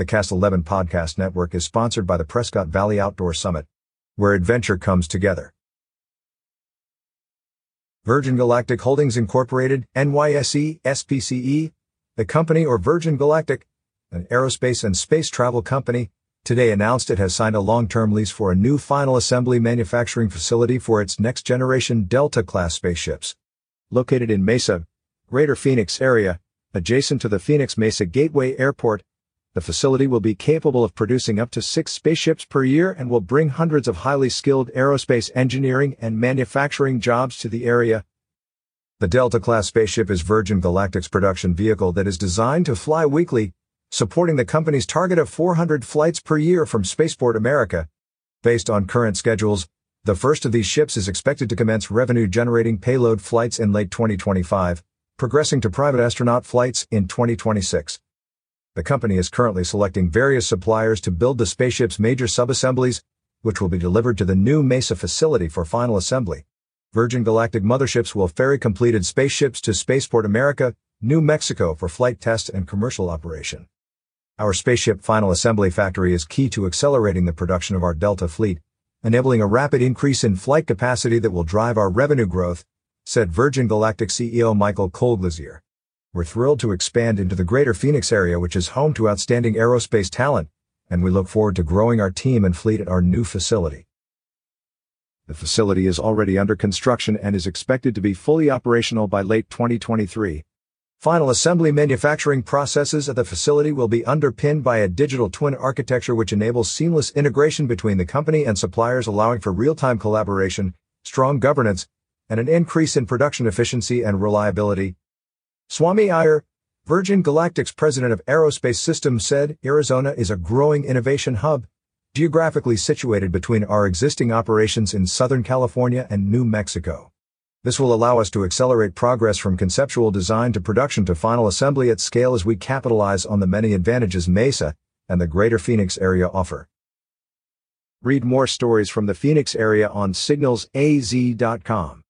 The Cast 11 podcast network is sponsored by the Prescott Valley Outdoor Summit, where adventure comes together. Virgin Galactic Holdings Incorporated, NYSE, SPCE, the company or Virgin Galactic, an aerospace and space travel company, today announced it has signed a long-term lease for a new final assembly manufacturing facility for its next-generation Delta-class spaceships. Located in Mesa, Greater Phoenix area, adjacent to the Phoenix Mesa Gateway Airport, the facility will be capable of producing up to six spaceships per year and will bring hundreds of highly skilled aerospace engineering and manufacturing jobs to the area. The Delta-class spaceship is Virgin Galactic's production vehicle that is designed to fly weekly, supporting the company's target of 400 flights per year from Spaceport America. Based on current schedules, the first of these ships is expected to commence revenue-generating payload flights in late 2025, progressing to private astronaut flights in 2026. The company is currently selecting various suppliers to build the spaceship's major subassemblies, which will be delivered to the new Mesa facility for final assembly. Virgin Galactic motherships will ferry completed spaceships to Spaceport America, New Mexico for flight test and commercial operation. Our spaceship final assembly factory is key to accelerating the production of our Delta fleet, enabling a rapid increase in flight capacity that will drive our revenue growth, said Virgin Galactic CEO Michael Colglazier. We're thrilled to expand into the greater Phoenix area, which is home to outstanding aerospace talent, and we look forward to growing our team and fleet at our new facility. The facility is already under construction and is expected to be fully operational by late 2023. Final assembly manufacturing processes at the facility will be underpinned by a digital twin architecture which enables seamless integration between the company and suppliers allowing for real-time collaboration, strong governance, and an increase in production efficiency and reliability, Swami Iyer, Virgin Galactic's president of aerospace systems said Arizona is a growing innovation hub, geographically situated between our existing operations in Southern California and New Mexico. This will allow us to accelerate progress from conceptual design to production to final assembly at scale as we capitalize on the many advantages Mesa and the greater Phoenix area offer. Read more stories from the Phoenix area on signalsaz.com.